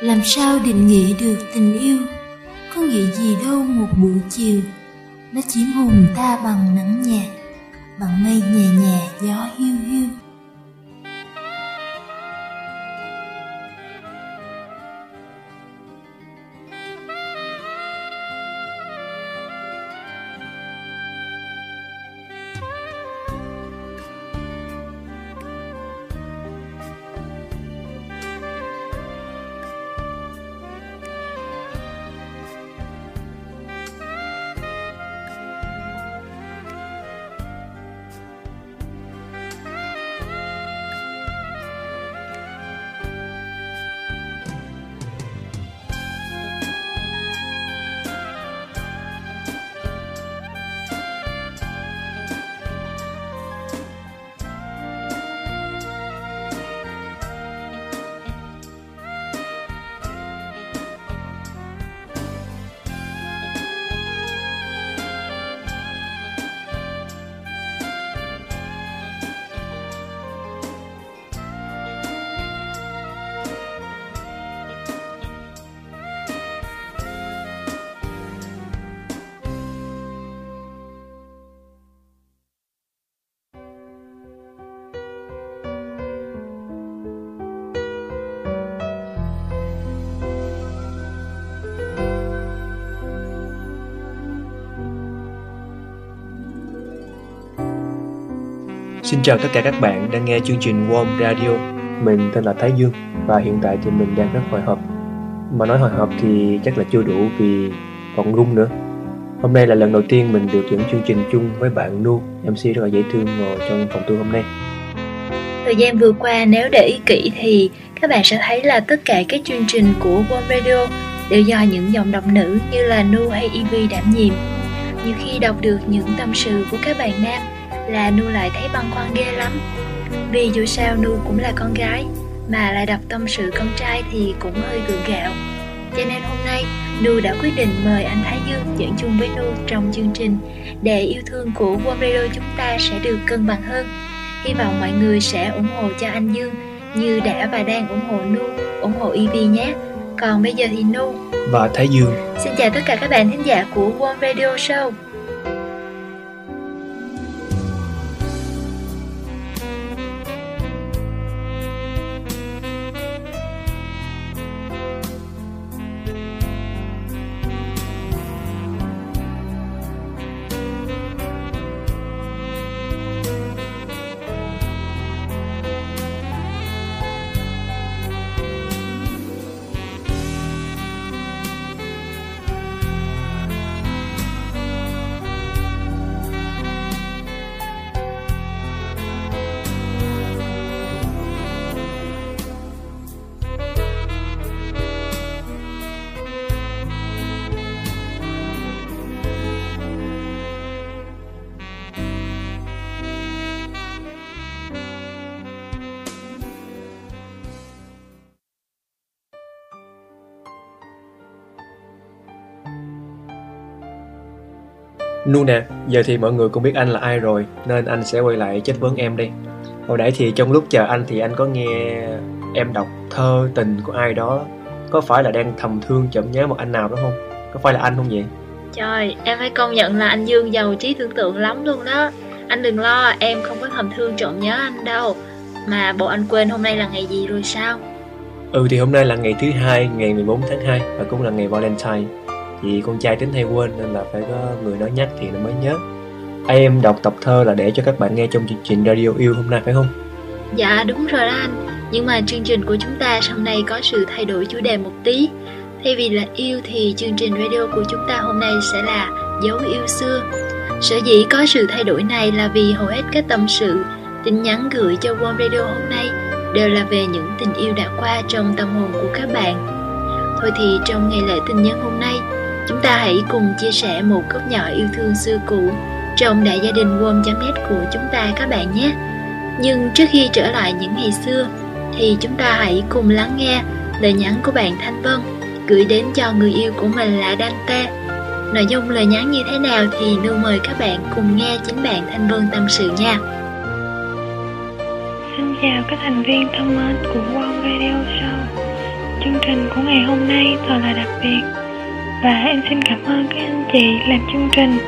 làm sao định nghĩa được tình yêu? Có nghĩa gì đâu một buổi chiều, nó chiếm hồn ta bằng nắng nhạt, bằng mây nhẹ nhẹ, gió hiu hiu. Xin chào tất cả các bạn đang nghe chương trình Warm Radio. Mình tên là Thái Dương và hiện tại thì mình đang rất hồi hộp. Mà nói hồi hộp thì chắc là chưa đủ vì còn rung nữa. Hôm nay là lần đầu tiên mình được dẫn chương trình chung với bạn Nu, MC rất là dễ thương ngồi trong phòng tôi hôm nay. Thời gian vừa qua nếu để ý kỹ thì các bạn sẽ thấy là tất cả các chương trình của Warm Radio đều do những giọng đọc nữ như là Nu hay Ivy đảm nhiệm. Nhiều khi đọc được những tâm sự của các bạn nam là Nu lại thấy băn khoăn ghê lắm. Vì dù sao Nu cũng là con gái Mà lại đọc tâm sự con trai thì cũng hơi gượng gạo. Cho nên hôm nay Nu đã quyết định mời anh Thái Dương dẫn chung với Nu trong chương trình Để yêu thương của Warm Radio chúng ta sẽ được cân bằng hơn. Hy vọng mọi người sẽ ủng hộ cho anh Dương Như đã và đang ủng hộ Nu, ủng hộ Evie nhé. Còn bây giờ thì Nu. Và Thái Dương. Xin chào tất cả các bạn thính giả của Warm Radio Show Nu nè, giờ thì mọi người cũng biết anh là ai rồi Nên anh sẽ quay lại chất vấn em đây Hồi nãy thì trong lúc chờ anh thì anh có nghe em đọc thơ tình của ai đó Có phải là đang thầm thương chậm nhớ một anh nào đó không? Có phải là anh không vậy? Trời, em phải công nhận là anh Dương giàu trí tưởng tượng lắm luôn đó Anh đừng lo, em không có thầm thương trộm nhớ anh đâu Mà bộ anh quên hôm nay là ngày gì rồi sao? Ừ thì hôm nay là ngày thứ hai, ngày 14 tháng 2 Và cũng là ngày Valentine vì con trai tính hay quên nên là phải có người nói nhắc thì nó mới nhớ. Em đọc tập thơ là để cho các bạn nghe trong chương trình radio yêu hôm nay, phải không? Dạ đúng rồi đó anh. Nhưng mà chương trình của chúng ta sau này có sự thay đổi chủ đề một tí. Thay vì là yêu thì chương trình radio của chúng ta hôm nay sẽ là dấu yêu xưa. Sở dĩ có sự thay đổi này là vì hầu hết các tâm sự, tin nhắn gửi cho warm Radio hôm nay đều là về những tình yêu đã qua trong tâm hồn của các bạn. Thôi thì trong ngày lễ tình nhân hôm nay Chúng ta hãy cùng chia sẻ một góc nhỏ yêu thương xưa cũ trong đại gia đình warm.net của chúng ta các bạn nhé. Nhưng trước khi trở lại những ngày xưa, thì chúng ta hãy cùng lắng nghe lời nhắn của bạn Thanh Vân gửi đến cho người yêu của mình là Dante. Nội dung lời nhắn như thế nào thì nu mời các bạn cùng nghe chính bạn Thanh Vân tâm sự nha. Xin chào các thành viên thân mến của One Radio Show chương trình của ngày hôm nay thật là đặc biệt và em xin cảm ơn các anh chị làm chương trình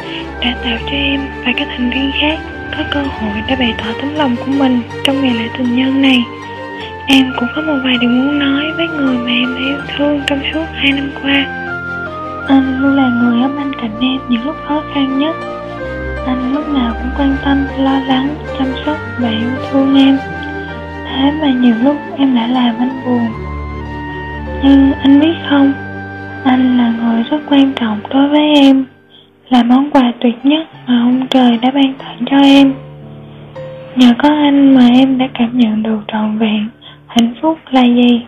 đã tạo cho em và các thành viên khác có cơ hội để bày tỏ tấm lòng của mình trong ngày lễ tình nhân này. Em cũng có một vài điều muốn nói với người mà em đã yêu thương trong suốt hai năm qua. Anh luôn là người ở bên cạnh em những lúc khó khăn nhất. Anh lúc nào cũng quan tâm, lo lắng, chăm sóc và yêu thương em. Thế mà nhiều lúc em đã làm anh buồn. Nhưng anh biết không, anh là người rất quan trọng đối với em, là món quà tuyệt nhất mà ông trời đã ban tặng cho em. Nhờ có anh mà em đã cảm nhận được trọn vẹn hạnh phúc là gì.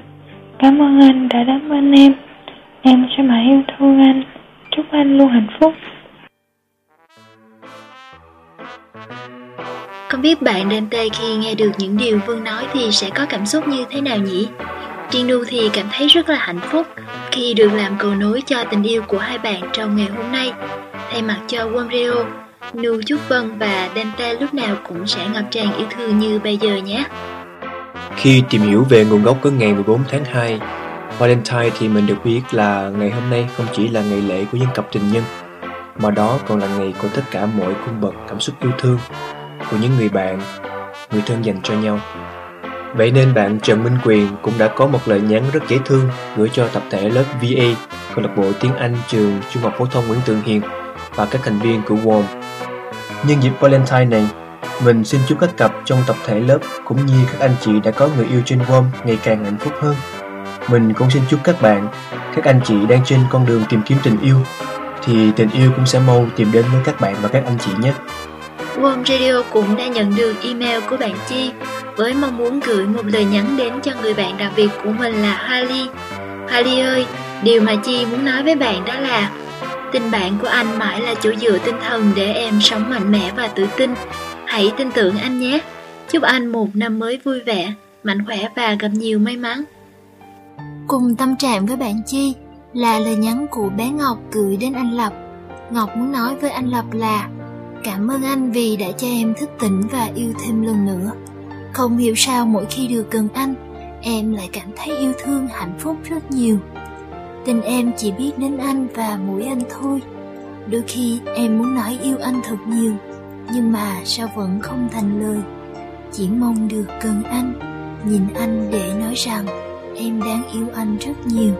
Cảm ơn anh đã đến bên em. Em sẽ mãi yêu thương anh. Chúc anh luôn hạnh phúc. Không biết bạn đêm tê khi nghe được những điều Vương nói thì sẽ có cảm xúc như thế nào nhỉ? Riêng Nu thì cảm thấy rất là hạnh phúc khi được làm cầu nối cho tình yêu của hai bạn trong ngày hôm nay. Thay mặt cho Womrio, Nu chúc Vân và Dante lúc nào cũng sẽ ngập tràn yêu thương như bây giờ nhé. Khi tìm hiểu về nguồn gốc của ngày 14 tháng 2, Valentine thì mình được biết là ngày hôm nay không chỉ là ngày lễ của những cặp tình nhân, mà đó còn là ngày của tất cả mọi cung bậc cảm xúc yêu thương của những người bạn, người thân dành cho nhau. Vậy nên bạn Trần Minh Quyền cũng đã có một lời nhắn rất dễ thương gửi cho tập thể lớp VA, câu lạc bộ tiếng Anh trường Trung học phổ thông Nguyễn Tường Hiền và các thành viên của WOM. Nhân dịp Valentine này, mình xin chúc các cặp trong tập thể lớp cũng như các anh chị đã có người yêu trên WOM ngày càng hạnh phúc hơn. Mình cũng xin chúc các bạn, các anh chị đang trên con đường tìm kiếm tình yêu, thì tình yêu cũng sẽ mau tìm đến với các bạn và các anh chị nhé. Warm Radio cũng đã nhận được email của bạn Chi với mong muốn gửi một lời nhắn đến cho người bạn đặc biệt của mình là Harley. Harley ơi, điều mà Chi muốn nói với bạn đó là tình bạn của anh mãi là chỗ dựa tinh thần để em sống mạnh mẽ và tự tin. Hãy tin tưởng anh nhé. Chúc anh một năm mới vui vẻ, mạnh khỏe và gặp nhiều may mắn. Cùng tâm trạng với bạn Chi là lời nhắn của bé Ngọc gửi đến anh Lập. Ngọc muốn nói với anh Lập là Cảm ơn anh vì đã cho em thức tỉnh và yêu thêm lần nữa. Không hiểu sao mỗi khi được gần anh, em lại cảm thấy yêu thương hạnh phúc rất nhiều. Tình em chỉ biết đến anh và mỗi anh thôi. Đôi khi em muốn nói yêu anh thật nhiều, nhưng mà sao vẫn không thành lời. Chỉ mong được gần anh, nhìn anh để nói rằng em đáng yêu anh rất nhiều.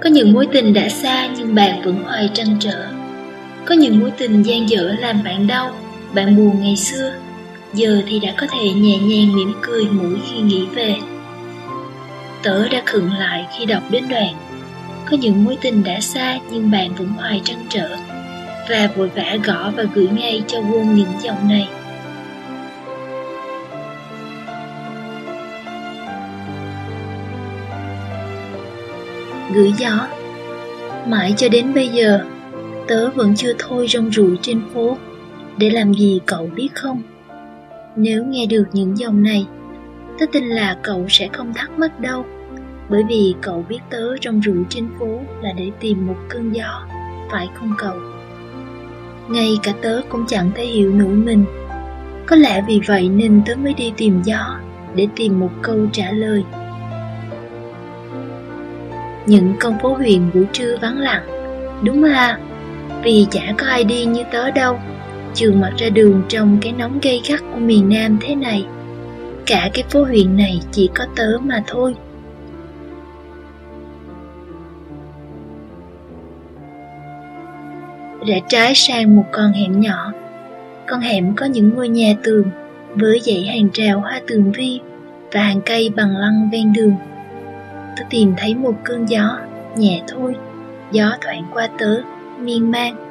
Có những mối tình đã xa nhưng bạn vẫn hoài trăn trở. Có những mối tình gian dở làm bạn đau, Bạn buồn ngày xưa. Giờ thì đã có thể nhẹ nhàng mỉm cười mỗi khi nghĩ về. Tớ đã khựng lại khi đọc đến đoạn, Có những mối tình đã xa nhưng bạn vẫn hoài trăn trở. Và vội vã gõ và gửi ngay cho quân những dòng này. Gửi gió. Mãi cho đến bây giờ, Tớ vẫn chưa thôi rong ruổi trên phố. Để làm gì cậu biết không? Nếu nghe được những dòng này, Tớ tin là cậu sẽ không thắc mắc đâu. Bởi vì cậu biết tớ rong ruổi trên phố Là để tìm một cơn gió, Phải không cậu? Ngay cả tớ cũng chẳng thể hiểu nổi mình. Có lẽ vì vậy nên tớ mới đi tìm gió, Để tìm một câu trả lời những con phố huyền buổi trưa vắng lặng. Đúng à Vì chả có ai đi như tớ đâu Trường mặt ra đường trong cái nóng gây gắt của miền Nam thế này. Cả cái phố huyền này chỉ có tớ mà thôi. Rẽ trái sang một con hẻm nhỏ. Con hẻm có những ngôi nhà tường Với dãy hàng rào hoa tường vi Và hàng cây bằng lăng ven đường tớ tìm thấy một cơn gió, nhẹ thôi. Gió thoảng qua tớ, miên man.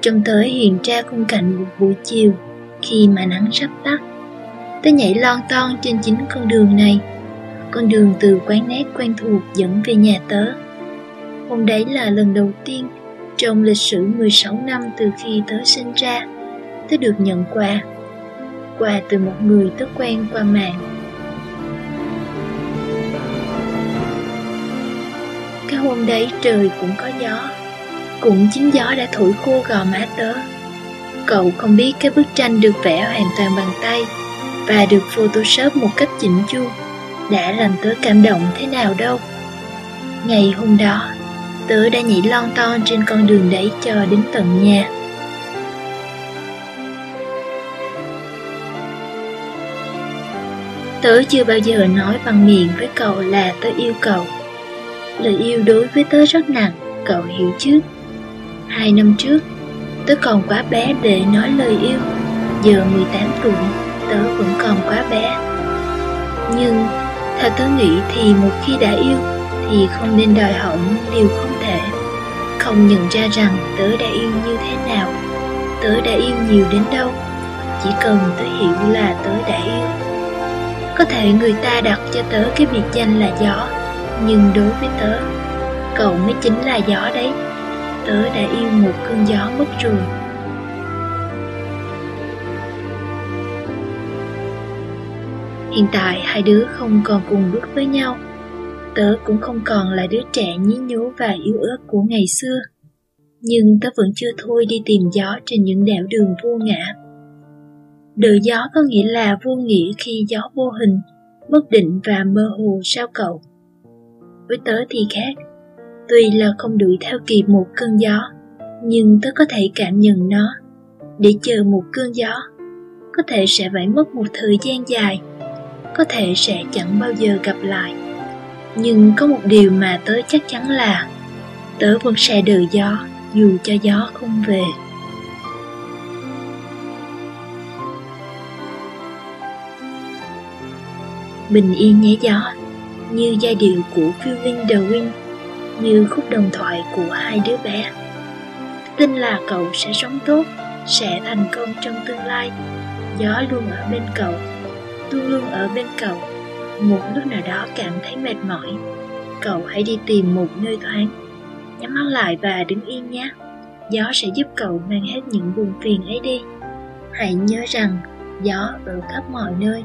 Trong tớ hiện ra khung cảnh một buổi chiều, khi mà nắng sắp tắt. Tớ nhảy lon ton trên chính con đường này. Con đường từ quán nét quen thuộc dẫn về nhà tớ. Hôm đấy là lần đầu tiên trong lịch sử 16 năm từ khi tớ sinh ra tớ được nhận quà. Quà từ một người tớ quen qua mạng. Cái hôm đấy trời cũng có gió. Cũng chính gió đã thổi khô gò má tớ. Cậu không biết cái bức tranh được vẽ hoàn toàn bằng tay và được photoshop một cách chỉnh chu đã làm tớ cảm động thế nào đâu. Ngày hôm đó, tớ đã nhảy lon ton trên con đường đấy cho đến tận nhà. Tớ chưa bao giờ nói bằng miệng với cậu là tớ yêu cậu. Lời yêu đối với tớ rất nặng, cậu hiểu chứ Hai năm trước, tớ còn quá bé để nói lời yêu. Giờ 18 tuổi, tớ vẫn còn quá bé. Nhưng, theo tớ nghĩ thì một khi đã yêu Thì không nên đòi hỏi những điều không thể. Không nhận ra rằng tớ đã yêu như thế nào. Tớ đã yêu nhiều đến đâu. Chỉ cần tớ hiểu là tớ đã yêu có thể người ta đặt cho tớ cái biệt danh là gió, Nhưng đối với tớ, Cậu mới chính là gió đấy. Tớ đã yêu một cơn gió mất rồi. Hiện tại hai đứa không còn cùng bước với nhau. Tớ cũng không còn là đứa trẻ nhí nhố và yếu ớt của ngày xưa. Nhưng tớ vẫn chưa thôi đi tìm gió trên những đèo đường vô ngã. Đời gió có nghĩa là vô nghĩa khi gió vô hình, bất định và mơ hồ sao cậu. Với tớ thì khác, tuy là không đuổi theo kịp một cơn gió, nhưng tớ có thể cảm nhận nó. Để chờ một cơn gió, có thể sẽ phải mất một thời gian dài, có thể sẽ chẳng bao giờ gặp lại. Nhưng có một điều mà tớ chắc chắn là tớ vẫn sẽ đợi gió dù cho gió không về. Bình yên nhé gió, như giai điệu của Feeling the Wind như khúc đồng thoại của hai đứa bé. Tin là cậu sẽ sống tốt, sẽ thành công trong tương lai. Gió luôn ở bên cậu, luôn luôn ở bên cậu. Một lúc nào đó cảm thấy mệt mỏi, cậu hãy đi tìm một nơi thoáng. Nhắm mắt lại và đứng yên nhé. Gió sẽ giúp cậu mang hết những buồn phiền ấy đi. Hãy nhớ rằng, gió ở khắp mọi nơi.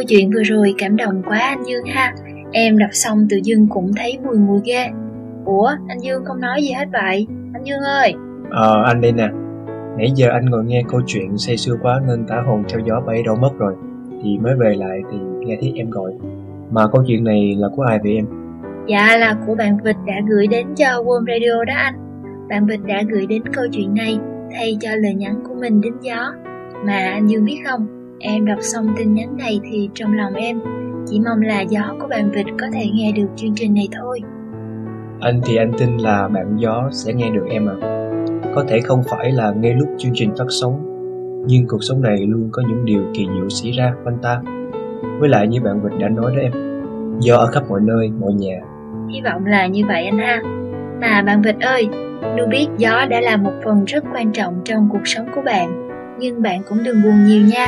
Câu chuyện vừa rồi cảm động quá anh Dương ha. Em đọc xong tự dưng cũng thấy mùi mùi ghê. Ủa anh Dương không nói gì hết vậy? Anh Dương ơi! Ờ anh đây nè. Nãy giờ anh ngồi nghe câu chuyện say sưa quá nên tả hồn theo gió bay đâu mất rồi. Thì mới về lại thì nghe thấy em gọi. Mà câu chuyện này là của ai vậy em? Dạ là của bạn Vịt đã gửi đến cho Warm Radio đó anh. Bạn Vịt đã gửi đến câu chuyện này thay cho lời nhắn của mình đến gió. Mà anh Dương biết không, em đọc xong tin nhắn này thì trong lòng em chỉ mong là gió của bạn Vịt có thể nghe được chương trình này thôi. Anh thì anh tin là bạn gió sẽ nghe được em à Có thể không phải là ngay lúc chương trình phát sóng Nhưng cuộc sống này luôn có những điều kỳ diệu xảy ra quanh ta. Với lại như bạn Vịt đã nói đó em Do ở khắp mọi nơi, mọi nhà. Hy vọng là như vậy anh ha. Mà bạn Vịt ơi, Nu biết gió đã là một phần rất quan trọng trong cuộc sống của bạn Nhưng bạn cũng đừng buồn nhiều nha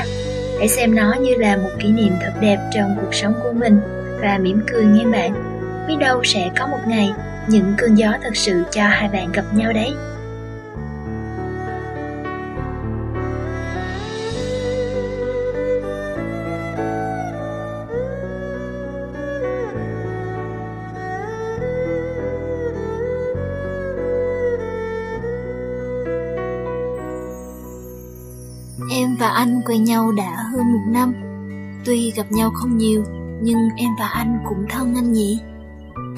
Hãy xem nó như là một kỷ niệm thật đẹp trong cuộc sống của mình Và mỉm cười nghe bạn. Biết đâu sẽ có một ngày, Những cơn gió thật sự cho hai bạn gặp nhau đấy. Anh quen nhau đã hơn một năm. Tuy gặp nhau không nhiều, Nhưng em và anh cũng thân anh nhỉ.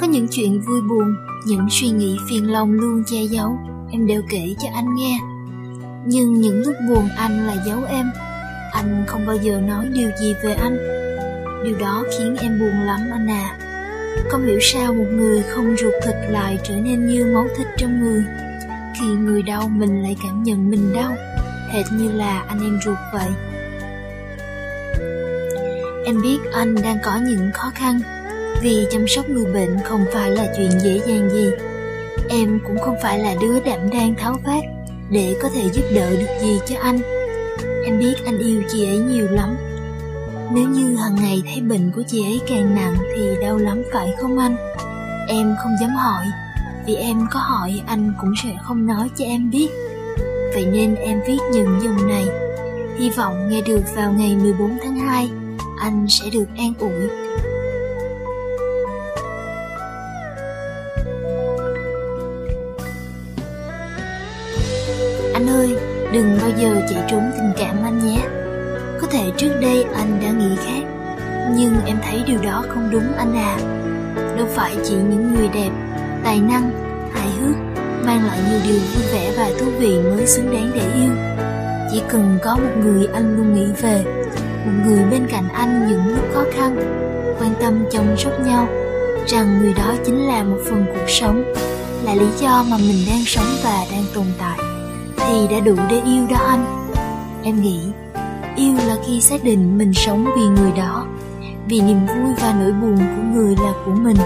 Có những chuyện vui buồn, Những suy nghĩ phiền lòng luôn che giấu, Em đều kể cho anh nghe. Nhưng những lúc buồn anh là giấu em. Anh không bao giờ nói điều gì về anh. Điều đó khiến em buồn lắm anh à. Không hiểu sao một người không ruột thịt lại trở nên như máu thịt trong người. Khi người đau mình lại cảm nhận mình đau hệt như là anh em ruột vậy. Em biết anh đang có những khó khăn vì chăm sóc người bệnh không phải là chuyện dễ dàng gì. Em cũng không phải là đứa đảm đang tháo vát để có thể giúp đỡ được gì cho anh. Em biết anh yêu chị ấy nhiều lắm. Nếu như hàng ngày thấy bệnh của chị ấy càng nặng thì đau lắm phải không anh? Em không dám hỏi, vì em có hỏi anh cũng sẽ không nói cho em biết. Vậy nên em viết những dòng này. Hy vọng nghe được vào ngày 14 tháng 2 Anh sẽ được an ủi. Anh ơi, đừng bao giờ chạy trốn tình cảm anh nhé. Có thể trước đây anh đã nghĩ khác Nhưng em thấy điều đó không đúng anh à. Đâu phải chỉ những người đẹp, tài năng, hài hước mang lại nhiều điều vui vẻ và thú vị mới xứng đáng để yêu. Chỉ cần có một người anh luôn nghĩ về, một người bên cạnh anh những lúc khó khăn, quan tâm chăm sóc nhau, rằng người đó chính là một phần cuộc sống, là lý do mà mình đang sống và đang tồn tại, thì đã đủ để yêu đó anh. Em nghĩ, yêu là khi xác định mình sống vì người đó, vì niềm vui và nỗi buồn của người là của mình.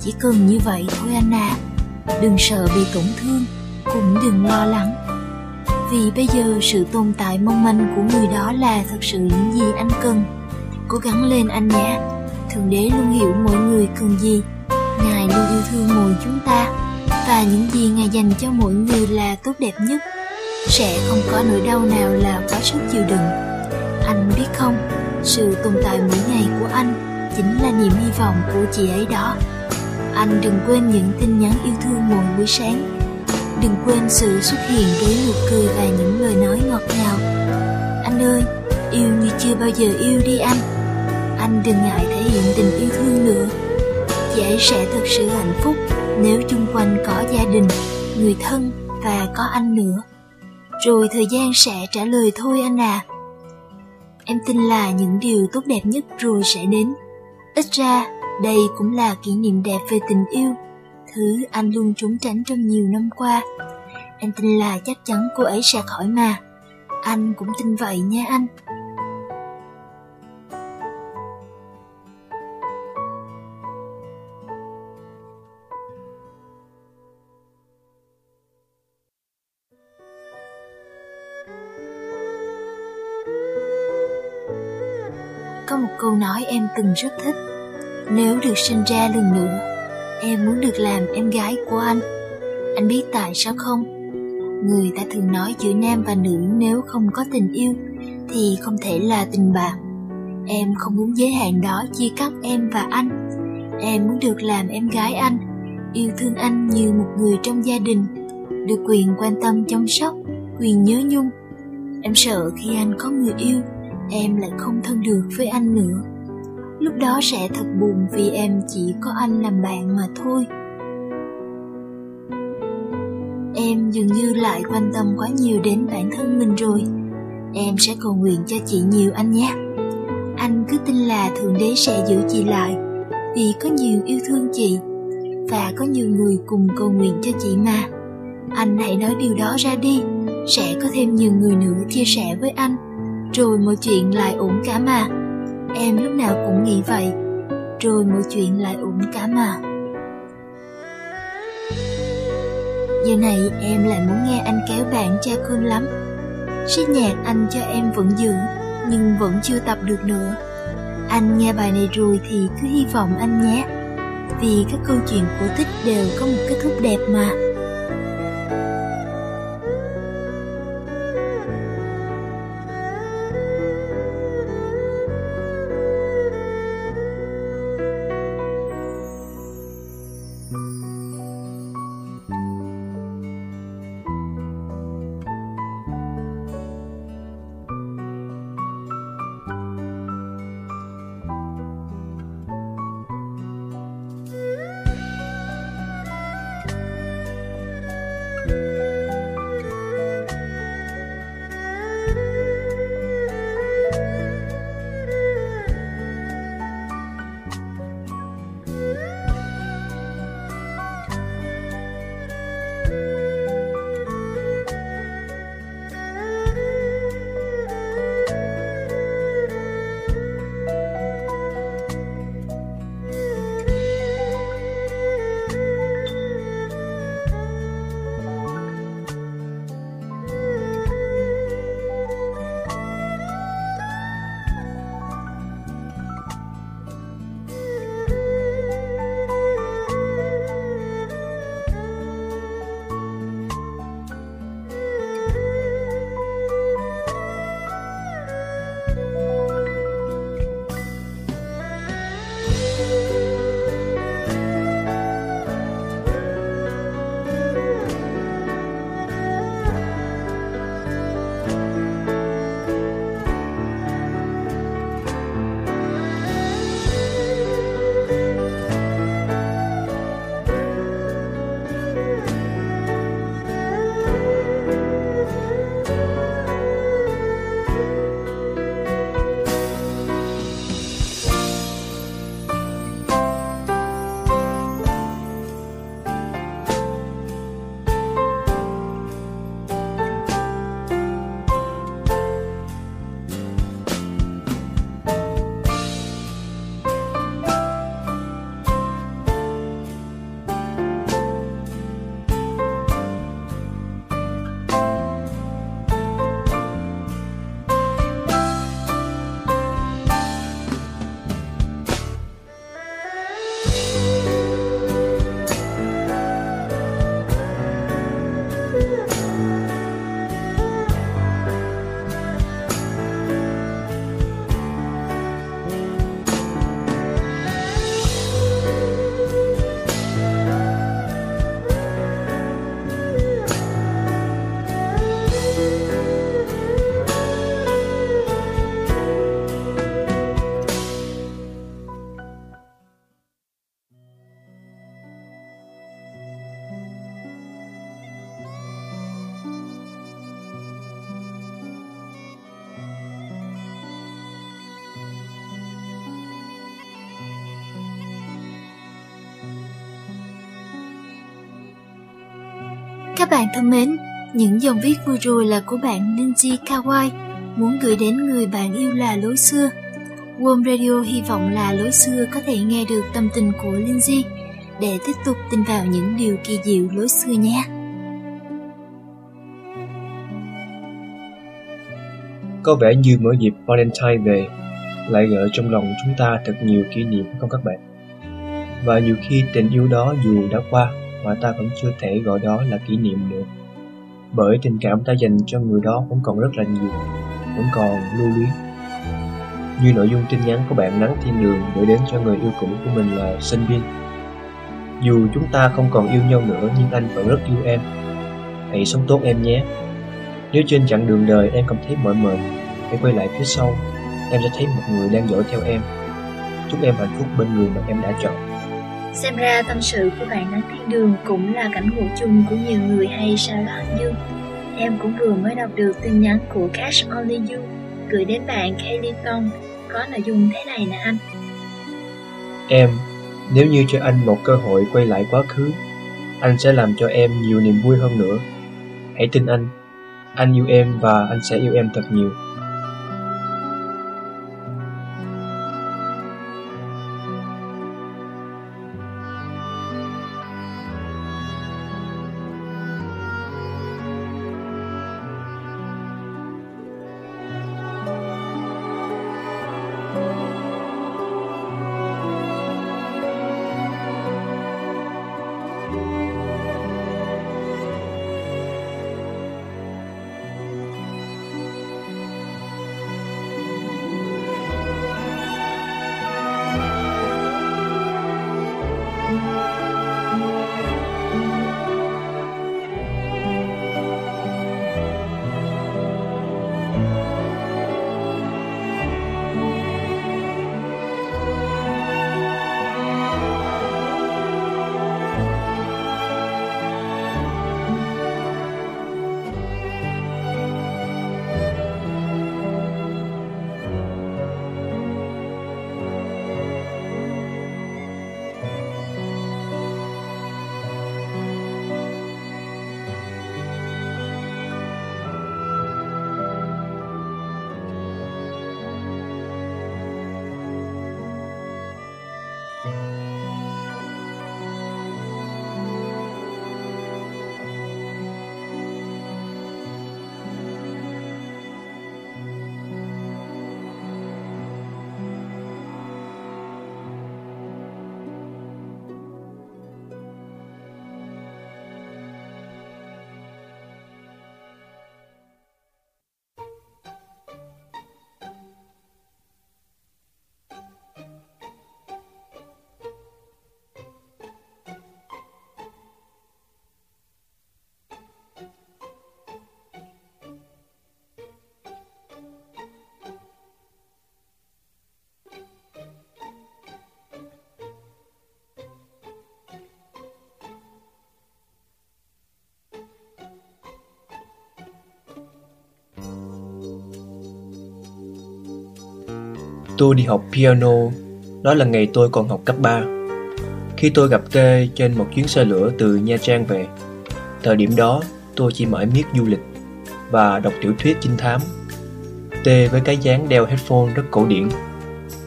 Chỉ cần như vậy thôi anh à đừng sợ bị tổn thương, cũng đừng lo lắng. Vì bây giờ sự tồn tại mong manh của người đó là thật sự những gì anh cần. Cố gắng lên anh nhé. Thượng đế luôn hiểu mỗi người cần gì. Ngài luôn yêu thương mỗi chúng ta. Và những gì ngài dành cho mỗi người là tốt đẹp nhất. Sẽ không có nỗi đau nào là quá sức chịu đựng. Anh biết không, sự tồn tại mỗi ngày của anh chính là niềm hy vọng của chị ấy đó anh đừng quên những tin nhắn yêu thương mỗi buổi sáng. Đừng quên sự xuất hiện với nụ cười và những lời nói ngọt ngào. Anh ơi, yêu như chưa bao giờ yêu đi anh. Anh đừng ngại thể hiện tình yêu thương nữa. Chị ấy sẽ thật sự hạnh phúc nếu chung quanh có gia đình, người thân và có anh nữa. Rồi thời gian sẽ trả lời thôi anh à. Em tin là những điều tốt đẹp nhất rồi sẽ đến. Ít ra đây cũng là kỷ niệm đẹp về tình yêu, thứ anh luôn trốn tránh trong nhiều năm qua. Em tin là chắc chắn cô ấy sẽ khỏi mà. Anh cũng tin vậy nha anh. Có một câu nói em từng rất thích nếu được sinh ra lần nữa, em muốn được làm em gái của anh. Anh biết tại sao không? Người ta thường nói giữa nam và nữ nếu không có tình yêu thì không thể là tình bạn. Em không muốn giới hạn đó chia cắt em và anh. Em muốn được làm em gái anh, yêu thương anh như một người trong gia đình, được quyền quan tâm chăm sóc, quyền nhớ nhung. Em sợ khi anh có người yêu, em lại không thân được với anh nữa. Lúc đó sẽ thật buồn vì em chỉ có anh làm bạn mà thôi. Em dường như lại quan tâm quá nhiều đến bản thân mình rồi. Em sẽ cầu nguyện cho chị nhiều anh nhé. Anh cứ tin là Thượng Đế sẽ giữ chị lại vì có nhiều yêu thương chị và có nhiều người cùng cầu nguyện cho chị mà. Anh hãy nói điều đó ra đi, sẽ có thêm nhiều người nữa chia sẻ với anh, rồi mọi chuyện lại ổn cả mà. Em lúc nào cũng nghĩ vậy, rồi mọi chuyện lại ổn cả mà. Giờ này em lại muốn nghe anh kéo bạn cha cơn lắm. Sách nhạc anh cho em vẫn giữ, nhưng vẫn chưa tập được nữa. Anh nghe bài này rồi thì cứ hy vọng anh nhé. Vì các câu chuyện cổ tích đều có một kết thúc đẹp mà. Bạn thân mến, những dòng viết vừa rồi là của bạn Ninji Kawai muốn gửi đến người bạn yêu là lối xưa. Warm Radio hy vọng là lối xưa có thể nghe được tâm tình của Lindsay để tiếp tục tin vào những điều kỳ diệu lối xưa nhé. Có vẻ như mỗi dịp Valentine về lại gợi trong lòng chúng ta thật nhiều kỷ niệm không các bạn? Và nhiều khi tình yêu đó dù đã qua mà ta vẫn chưa thể gọi đó là kỷ niệm được Bởi tình cảm ta dành cho người đó vẫn còn rất là nhiều, vẫn còn lưu luyến. như nội dung tin nhắn của bạn Nắng Thiên Đường gửi đến cho người yêu cũ của mình là Sinh viên Dù chúng ta không còn yêu nhau nữa nhưng anh vẫn rất yêu em. Hãy sống tốt em nhé. Nếu trên chặng đường đời em cảm thấy mỏi mệt, hãy quay lại phía sau. Em sẽ thấy một người đang dõi theo em. Chúc em hạnh phúc bên người mà em đã chọn. Xem ra tâm sự của bạn Nắng Thiên Đường cũng là cảnh ngộ chung của nhiều người hay sao đó như Dương. Em cũng vừa mới đọc được tin nhắn của Cash Only You gửi đến bạn Kelly Tong có nội dung thế này nè anh. Em, nếu như cho anh một cơ hội quay lại quá khứ, anh sẽ làm cho em nhiều niềm vui hơn nữa. Hãy tin anh, anh yêu em và anh sẽ yêu em thật nhiều. Tôi đi học piano, đó là ngày tôi còn học cấp 3. Khi tôi gặp T trên một chuyến xe lửa từ Nha Trang về, thời điểm đó tôi chỉ mãi miết du lịch và đọc tiểu thuyết trinh thám. T với cái dáng đeo headphone rất cổ điển,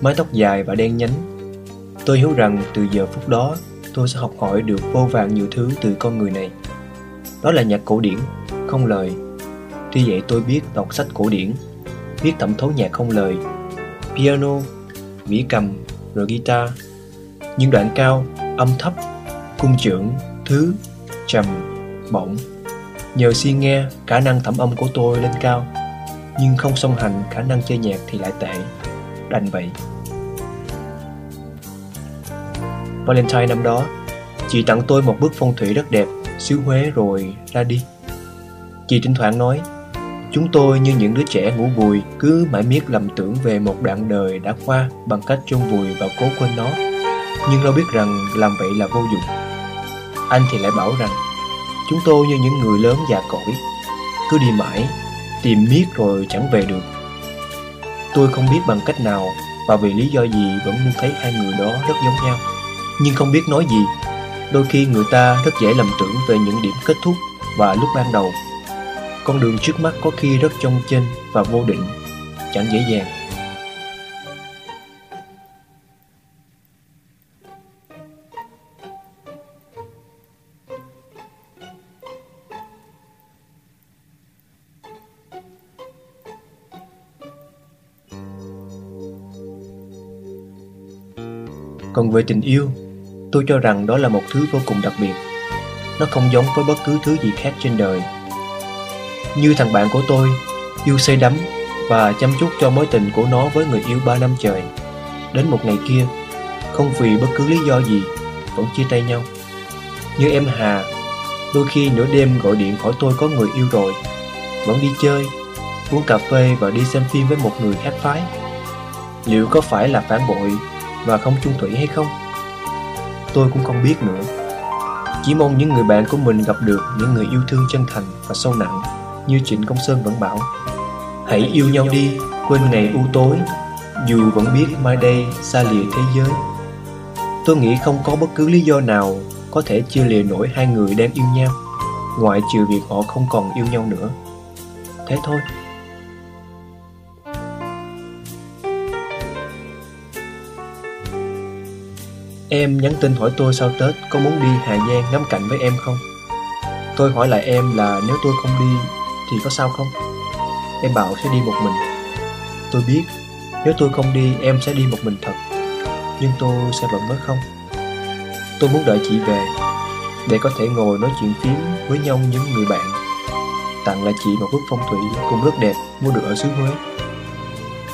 mái tóc dài và đen nhánh. Tôi hiểu rằng từ giờ phút đó tôi sẽ học hỏi được vô vàng nhiều thứ từ con người này. Đó là nhạc cổ điển, không lời. Tuy vậy tôi biết đọc sách cổ điển, biết thẩm thấu nhạc không lời piano, mỹ cầm, rồi guitar. Những đoạn cao, âm thấp, cung trưởng, thứ, trầm, bổng. Nhờ si nghe, khả năng thẩm âm của tôi lên cao, nhưng không song hành khả năng chơi nhạc thì lại tệ. Đành vậy. Valentine năm đó, chị tặng tôi một bức phong thủy rất đẹp, xứ Huế rồi ra đi. Chị thỉnh thoảng nói, Chúng tôi như những đứa trẻ ngủ vùi cứ mãi miết lầm tưởng về một đoạn đời đã qua bằng cách chôn vùi và cố quên nó. Nhưng đâu biết rằng làm vậy là vô dụng. Anh thì lại bảo rằng chúng tôi như những người lớn già cỗi cứ đi mãi, tìm miết rồi chẳng về được. Tôi không biết bằng cách nào và vì lý do gì vẫn luôn thấy hai người đó rất giống nhau. Nhưng không biết nói gì, đôi khi người ta rất dễ lầm tưởng về những điểm kết thúc và lúc ban đầu con đường trước mắt có khi rất trong chênh và vô định, chẳng dễ dàng. Còn về tình yêu, tôi cho rằng đó là một thứ vô cùng đặc biệt. Nó không giống với bất cứ thứ gì khác trên đời như thằng bạn của tôi, yêu say đắm, và chăm chút cho mối tình của nó với người yêu ba năm trời. Đến một ngày kia, không vì bất cứ lý do gì, vẫn chia tay nhau. Như em Hà, đôi khi nửa đêm gọi điện hỏi tôi có người yêu rồi, vẫn đi chơi, uống cà phê và đi xem phim với một người khác phái. Liệu có phải là phản bội và không chung thủy hay không? Tôi cũng không biết nữa. Chỉ mong những người bạn của mình gặp được những người yêu thương chân thành và sâu nặng như Trịnh Công Sơn vẫn bảo. Hãy yêu nhau đi, quên ngày u tối, dù vẫn biết mai đây xa lìa thế giới. Tôi nghĩ không có bất cứ lý do nào có thể chia lìa nổi hai người đang yêu nhau, ngoại trừ việc họ không còn yêu nhau nữa. Thế thôi. Em nhắn tin hỏi tôi sau Tết có muốn đi Hà Giang ngắm cảnh với em không? Tôi hỏi lại em là nếu tôi không đi thì có sao không? Em bảo sẽ đi một mình. Tôi biết, nếu tôi không đi, em sẽ đi một mình thật. Nhưng tôi sẽ vẫn mới không? Tôi muốn đợi chị về, để có thể ngồi nói chuyện phím với nhau những người bạn. Tặng lại chị một bức phong thủy cũng rất đẹp, mua được ở xứ Huế.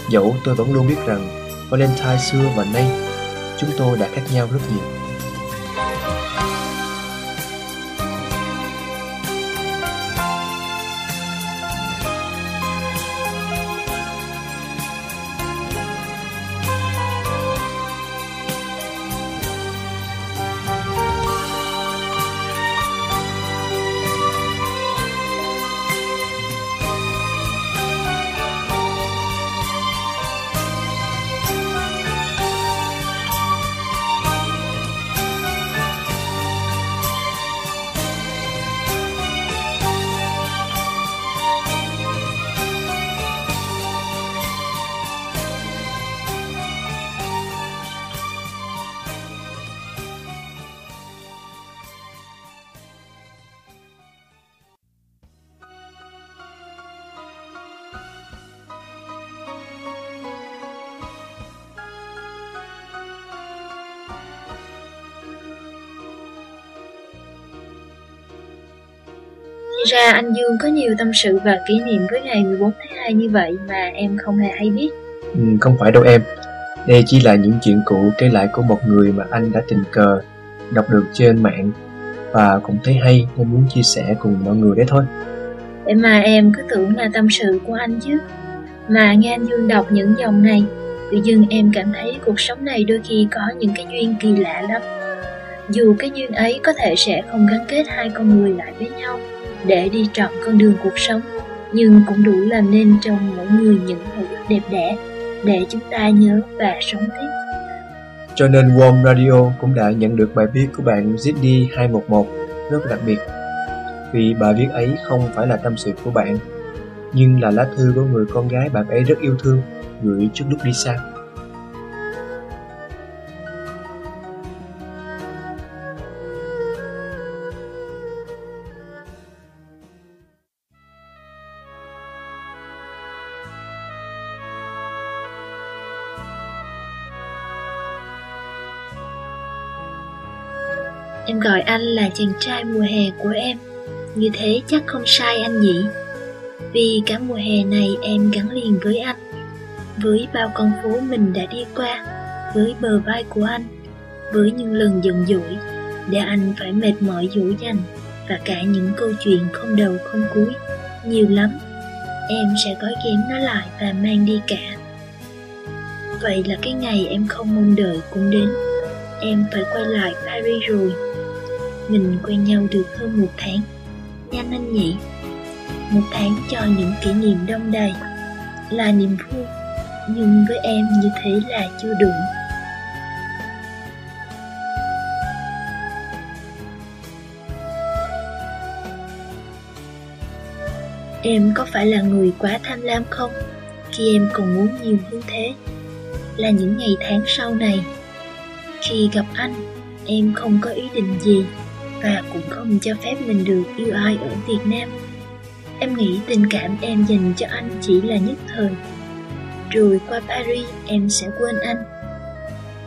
Dẫu tôi vẫn luôn biết rằng Valentine xưa và nay, chúng tôi đã khác nhau rất nhiều. Ra anh Dương có nhiều tâm sự và kỷ niệm với ngày 14 tháng 2 như vậy mà em không hề hay biết. Ừ, không phải đâu em. Đây chỉ là những chuyện cũ kể lại của một người mà anh đã tình cờ đọc được trên mạng và cũng thấy hay nên muốn chia sẻ cùng mọi người đấy thôi. Để mà em cứ tưởng là tâm sự của anh chứ. Mà nghe anh Dương đọc những dòng này, tự dưng em cảm thấy cuộc sống này đôi khi có những cái duyên kỳ lạ lắm. Dù cái duyên ấy có thể sẽ không gắn kết hai con người lại với nhau, để đi trọn con đường cuộc sống, nhưng cũng đủ làm nên trong mỗi người những hồi ức đẹp đẽ để chúng ta nhớ và sống tiếp. Cho nên Warm Radio cũng đã nhận được bài viết của bạn ZD211 rất đặc biệt vì bài viết ấy không phải là tâm sự của bạn, nhưng là lá thư của người con gái bạn ấy rất yêu thương, gửi trước lúc đi xa. Em gọi anh là chàng trai mùa hè của em. Như thế chắc không sai anh nhỉ? Vì cả mùa hè này em gắn liền với anh, Với bao con phố mình đã đi qua, Với bờ vai của anh, Với những lần giận dỗi Để anh phải mệt mỏi dỗ dành Và cả những câu chuyện không đầu không cuối. Nhiều lắm, Em sẽ gói ghém nó lại và mang đi cả. Vậy là cái ngày em không mong đợi cũng đến. Em phải quay lại Paris rồi mình quen nhau được hơn một tháng. Nhanh anh nhỉ Một tháng cho những kỷ niệm đông đầy Là niềm vui, Nhưng với em như thế là chưa đủ. Em có phải là người quá tham lam không? Khi em còn muốn nhiều hơn thế, Là những ngày tháng sau này. Khi gặp anh, Em không có ý định gì và cũng không cho phép mình được yêu ai ở Việt Nam. Em nghĩ tình cảm em dành cho anh chỉ là nhất thời. Rồi qua Paris em sẽ quên anh.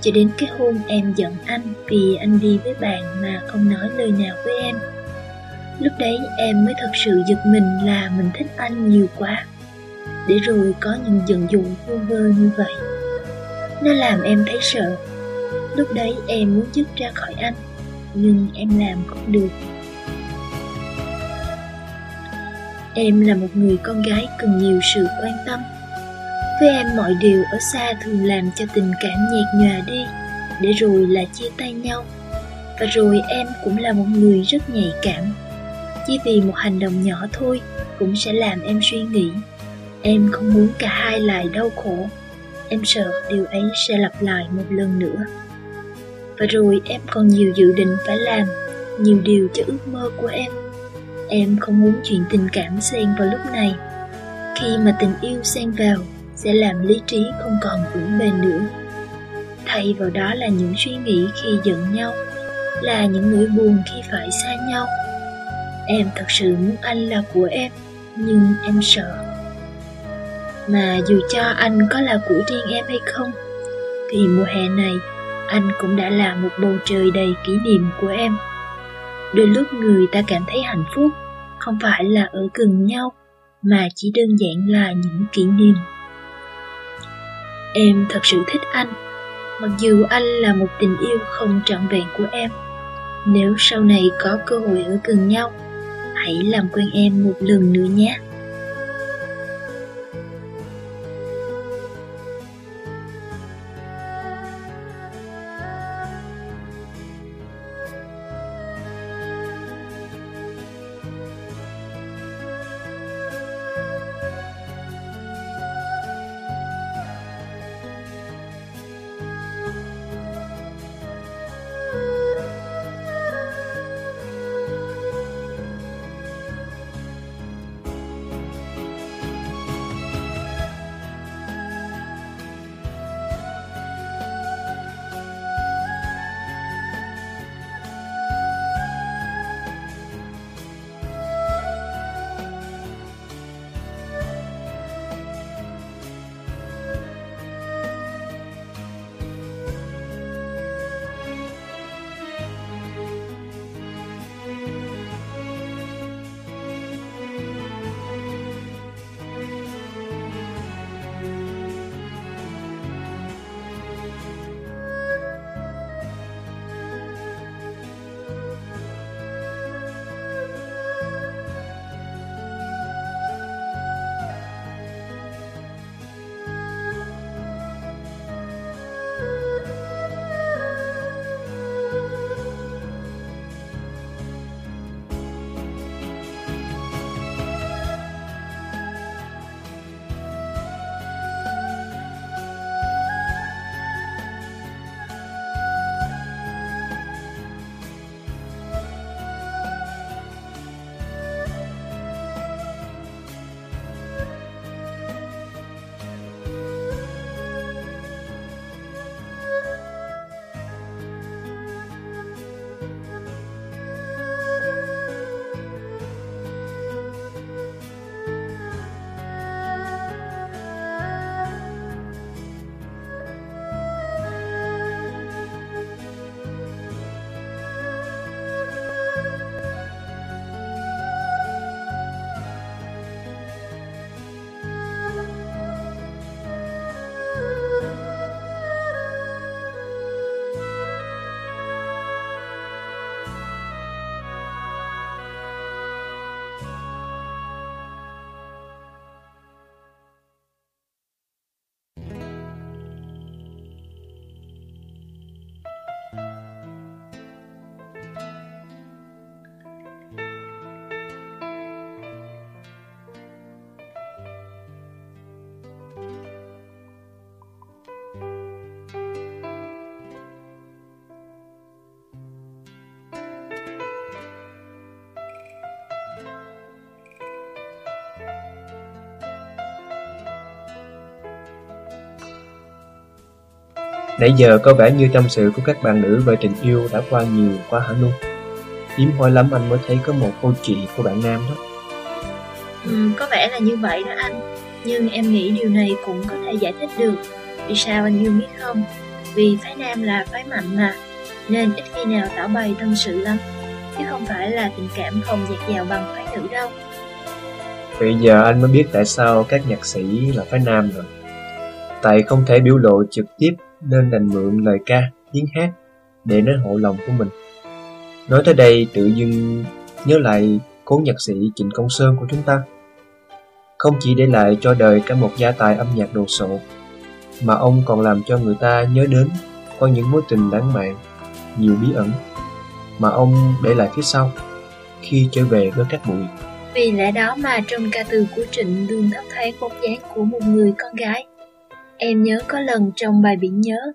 Cho đến cái hôm em giận anh vì anh đi với bạn mà không nói lời nào với em. Lúc đấy em mới thật sự giật mình là mình thích anh nhiều quá. để rồi có những giận dụ vô vơ như vậy. Nó làm em thấy sợ. Lúc đấy em muốn dứt ra khỏi anh, nhưng em làm cũng được. Em là một người con gái cần nhiều sự quan tâm. Với em mọi điều ở xa thường làm cho tình cảm nhạt nhòa đi, để rồi là chia tay nhau. Và rồi em cũng là một người rất nhạy cảm. Chỉ vì một hành động nhỏ thôi cũng sẽ làm em suy nghĩ. Em không muốn cả hai lại đau khổ. Em sợ điều ấy sẽ lặp lại một lần nữa. Và rồi em còn nhiều dự định phải làm, nhiều điều cho ước mơ của em. Em không muốn chuyện tình cảm xen vào lúc này. Khi mà tình yêu xen vào Sẽ làm lý trí không còn vững bền nữa. Thay vào đó là những suy nghĩ khi giận nhau Là những nỗi buồn khi phải xa nhau. Em thật sự muốn anh là của em Nhưng em sợ. Mà dù cho anh có là của riêng em hay không Thì mùa hè này anh cũng đã là một bầu trời đầy kỷ niệm của em. Đôi lúc người ta cảm thấy hạnh phúc không phải là ở gần nhau, mà chỉ đơn giản là những kỷ niệm. Em thật sự thích anh, mặc dù anh là một tình yêu không trọn vẹn của em. Nếu sau này có cơ hội ở gần nhau, hãy làm quen em một lần nữa nhé. Nãy giờ có vẻ như tâm sự của các bạn nữ về tình yêu đã qua nhiều quá hả luôn Hiếm hoi lắm anh mới thấy có một câu chuyện của bạn nam đó. Ừ, Có vẻ là như vậy đó anh. Nhưng em nghĩ điều này cũng có thể giải thích được. Vì sao anh Dương biết không? Vì phái nam là phái mạnh mà Nên ít khi nào tỏ bày tâm sự lắm. Chứ không phải là tình cảm không dạt dào bằng phái nữ đâu. Bây giờ anh mới biết tại sao các nhạc sĩ là phái nam rồi. Tại không thể biểu lộ trực tiếp nên đành mượn lời ca, tiếng hát để nói hộ lòng của mình. Nói tới đây tự dưng nhớ lại cố nhạc sĩ Trịnh Công Sơn của chúng ta. Không chỉ để lại cho đời cả một gia tài âm nhạc đồ sộ, mà ông còn làm cho người ta nhớ đến có những mối tình lãng mạn, nhiều bí ẩn mà ông để lại phía sau khi trở về với các bụi. Vì lẽ đó mà trong ca từ của Trịnh luôn thấp thấy bóng dáng của một người con gái. Em nhớ có lần trong bài biển nhớ,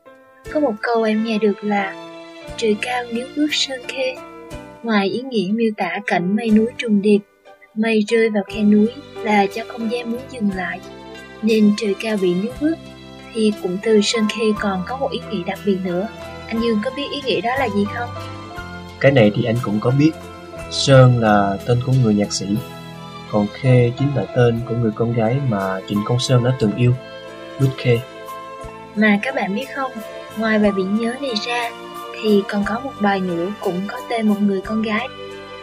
có một câu em nghe được là Trời cao nếu bước sơn khê. Ngoài ý nghĩa miêu tả cảnh mây núi trùng điệp, mây rơi vào khe núi là cho không gian muốn dừng lại. Nên trời cao bị nước bước, thì cụm từ sơn khê còn có một ý nghĩa đặc biệt nữa. Anh Dương có biết ý nghĩa đó là gì không? Cái này thì anh cũng có biết. Sơn là tên của người nhạc sĩ, còn Khê chính là tên của người con gái mà Trịnh Công Sơn đã từng yêu, Khê. Mà các bạn biết không, ngoài bài biển nhớ này ra, thì còn có một bài nữa cũng có tên một người con gái.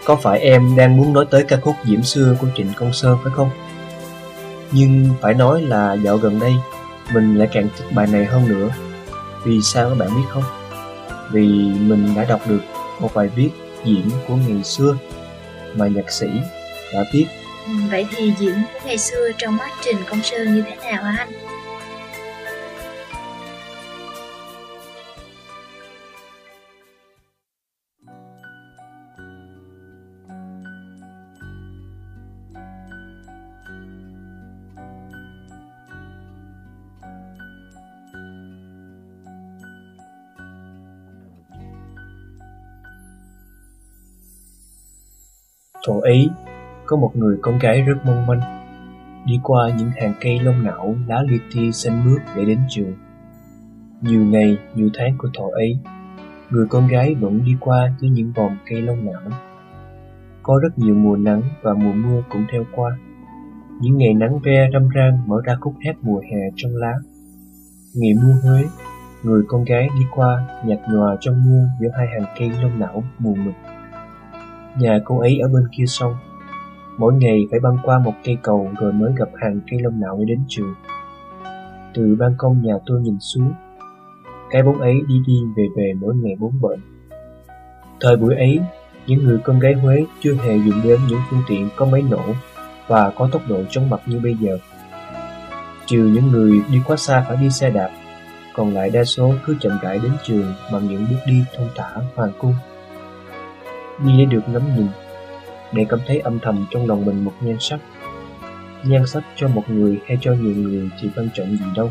Có phải em đang muốn nói tới ca khúc Diễm Xưa của Trịnh Công Sơn phải không? Nhưng phải nói là dạo gần đây, mình lại càng thích bài này hơn nữa. Vì sao các bạn biết không? Vì mình đã đọc được một bài viết diễn của ngày xưa mà nhạc sĩ đã viết. Ừ, vậy thì diễn của ngày xưa trong mắt Trình Công Sơn như thế nào hả anh? Thuở ấy, có một người con gái rất mong manh, đi qua những hàng cây lông não lá li ti xanh mướt để đến trường. Nhiều ngày, nhiều tháng của thổ ấy, người con gái vẫn đi qua dưới những vòng cây lông não. Có rất nhiều mùa nắng và mùa mưa cũng theo qua. Những ngày nắng ve râm ran mở ra khúc hát mùa hè trong lá. Ngày mưa Huế, người con gái đi qua nhạt nhòa trong mưa giữa hai hàng cây lông não mù mịt. Nhà cô ấy ở bên kia sông. Mỗi ngày phải băng qua một cây cầu rồi mới gặp hàng cây lông não để đến trường. Từ ban công nhà tôi nhìn xuống Cái bóng ấy đi đi về về mỗi ngày bốn bệnh Thời buổi ấy, những người con gái Huế chưa hề dùng đến những phương tiện có máy nổ và có tốc độ chóng mặt như bây giờ. Trừ những người đi quá xa phải đi xe đạp, còn lại đa số cứ chậm rãi đến trường bằng những bước đi thông thả hoàng cung đi để được ngắm nhìn, để cảm thấy âm thầm trong lòng mình một nhan sắc. Nhan sắc cho một người hay cho nhiều người thì quan trọng gì đâu.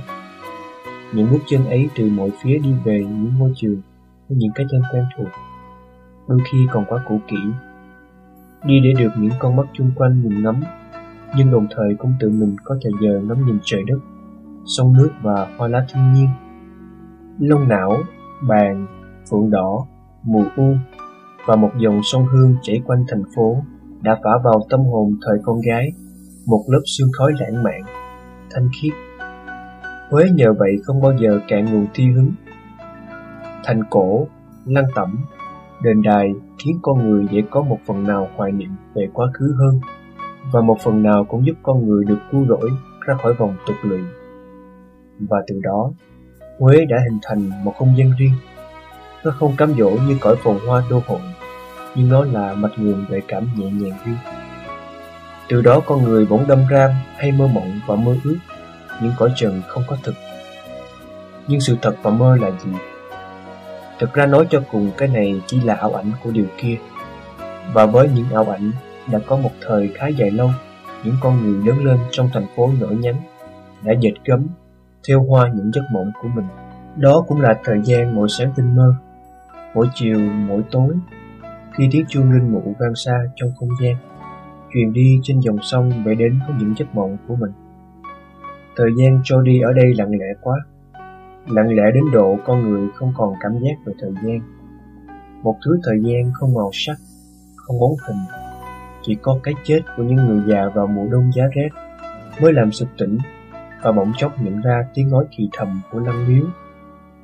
Những bước chân ấy từ mọi phía đi về những ngôi trường với những cái chân quen thuộc, đôi khi còn quá cũ kỹ. Đi để được những con mắt chung quanh nhìn ngắm, nhưng đồng thời cũng tự mình có thời giờ ngắm nhìn trời đất, sông nước và hoa lá thiên nhiên. Lông não, bàn, phượng đỏ, mùa u và một dòng sông Hương chảy quanh thành phố đã phả vào tâm hồn thời con gái một lớp sương khói lãng mạn, thanh khiết. Huế nhờ vậy không bao giờ cạn nguồn thi hứng. Thành cổ, lăng tẩm, đền đài khiến con người dễ có một phần nào hoài niệm về quá khứ hơn và một phần nào cũng giúp con người được cứu rỗi ra khỏi vòng tục lụy. Và từ đó, Huế đã hình thành một không gian riêng nó không cám dỗ như cõi phồn hoa đô hội, nhưng nó là mạch nguồn gợi cảm nhẹ nhàng riêng. Từ đó con người bỗng đâm ram hay mơ mộng và mơ ước những cõi trần không có thực. Nhưng sự thật và mơ là gì? Thực ra nói cho cùng cái này chỉ là ảo ảnh của điều kia. Và với những ảo ảnh đã có một thời khá dài lâu, những con người lớn lên trong thành phố nhỏ nhắn đã dệt gấm, theo hoa những giấc mộng của mình. Đó cũng là thời gian mỗi sáng tinh mơ Mỗi chiều, mỗi tối, khi tiếng chuông linh mụ vang xa trong không gian, truyền đi trên dòng sông về đến với những giấc mộng của mình. Thời gian trôi đi ở đây lặng lẽ quá, lặng lẽ đến độ con người không còn cảm giác về thời gian. Một thứ thời gian không màu sắc, không bóng hình, chỉ có cái chết của những người già vào mùa đông giá rét mới làm sực tỉnh và bỗng chốc nhận ra tiếng nói thì thầm của lăng miếu,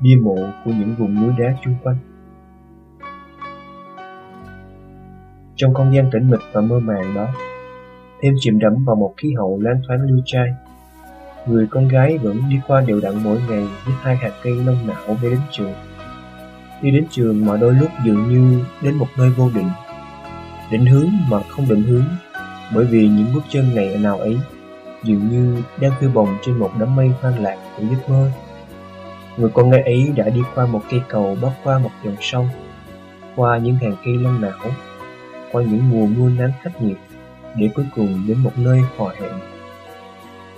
bia mộ của những vùng núi đá chung quanh. Trong không gian tĩnh mịch và mơ màng đó, thêm chìm đẫm vào một khí hậu lan thoáng lưu trai. Người con gái vẫn đi qua đều đặn mỗi ngày với hai hạt cây lông não để đến trường. Đi đến trường mà đôi lúc dường như đến một nơi vô định. Định hướng mà không định hướng, bởi vì những bước chân ngày nào ấy dường như đang phiêu bồng trên một đám mây hoang lạc của giấc mơ. Người con gái ấy đã đi qua một cây cầu bắc qua một dòng sông, qua những hàng cây lông não, qua những mùa mưa nắng khắc nghiệt, để cuối cùng đến một nơi hò hẹn.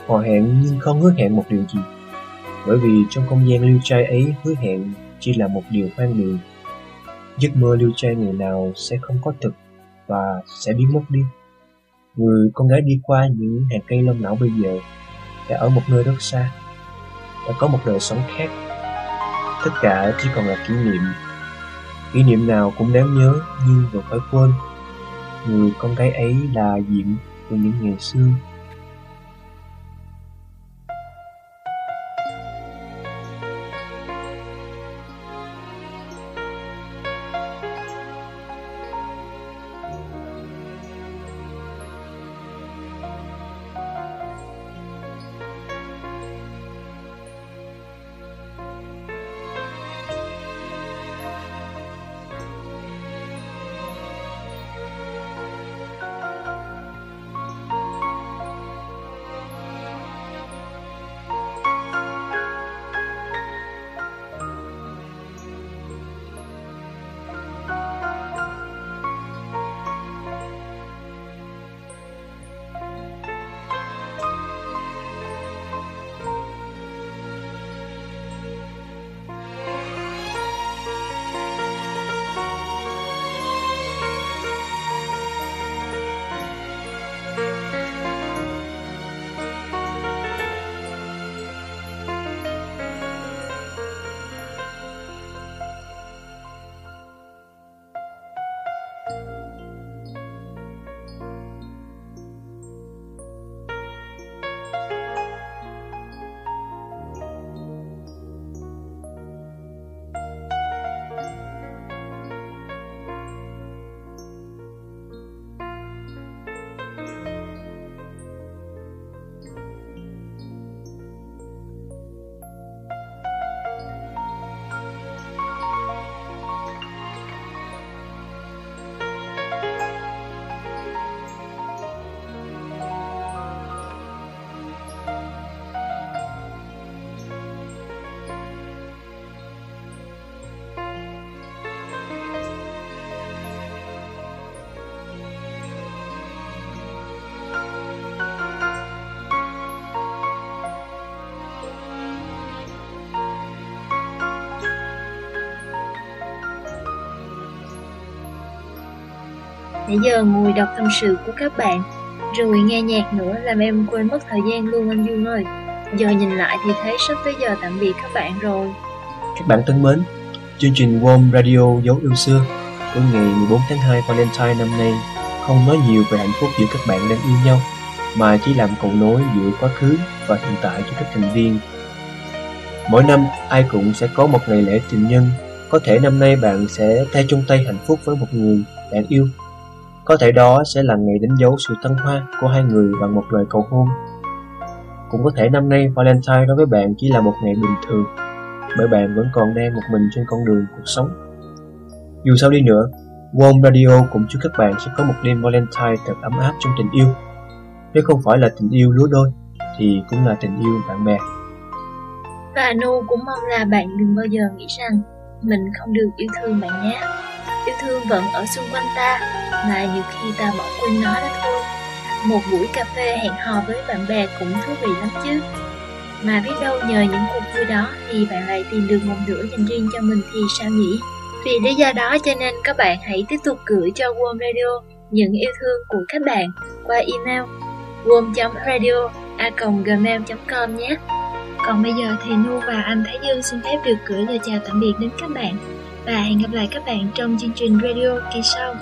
Hò hẹn nhưng không hứa hẹn một điều gì, bởi vì trong không gian lưu trai ấy hứa hẹn chỉ là một điều hoang đường. Giấc mơ lưu trai ngày nào sẽ không có thực và sẽ biến mất đi. Người con gái đi qua những hàng cây lông não bây giờ đã ở một nơi rất xa, đã có một đời sống khác. Tất cả chỉ còn là kỷ niệm. Kỷ niệm nào cũng đáng nhớ nhưng vẫn phải quên. Người con gái ấy là Diệm của những ngày xưa. Nãy giờ ngồi đọc tâm sự của các bạn Rồi nghe nhạc nữa làm em quên mất thời gian luôn anh Dương ơi. Giờ nhìn lại thì thấy sắp tới giờ tạm biệt các bạn rồi. Các bạn thân mến, chương trình Warm Radio Dấu Yêu Xưa của ngày 14 tháng 2 Valentine năm nay không nói nhiều về hạnh phúc giữa các bạn đang yêu nhau mà chỉ làm cầu nối giữa quá khứ và hiện tại cho các thành viên. Mỗi năm ai cũng sẽ có một ngày lễ tình nhân. Có thể năm nay bạn sẽ tay chung tay hạnh phúc với một người bạn yêu có thể đó sẽ là ngày đánh dấu sự thân hoa của hai người bằng một lời cầu hôn. Cũng có thể năm nay Valentine đối với bạn chỉ là một ngày bình thường, bởi bạn vẫn còn đang một mình trên con đường cuộc sống. Dù sao đi nữa, Warm Radio cũng chúc các bạn sẽ có một đêm Valentine thật ấm áp trong tình yêu. Nếu không phải là tình yêu lứa đôi, thì cũng là tình yêu bạn bè. Và Anu cũng mong là bạn đừng bao giờ nghĩ rằng mình không được yêu thương bạn nhé yêu thương vẫn ở xung quanh ta, mà nhiều khi ta bỏ quên nó đó thôi. Một buổi cà phê hẹn hò với bạn bè cũng thú vị lắm chứ. Mà biết đâu nhờ những cuộc vui đó thì bạn lại tìm được một nửa dành riêng cho mình thì sao nhỉ? Vì lý do đó cho nên các bạn hãy tiếp tục gửi cho Warm Radio những yêu thương của các bạn qua email warm.radio a gmail.com nhé. Còn bây giờ thì Nu và anh Thái Dương xin phép được gửi lời chào tạm biệt đến các bạn và hẹn gặp lại các bạn trong chương trình radio kỳ sau.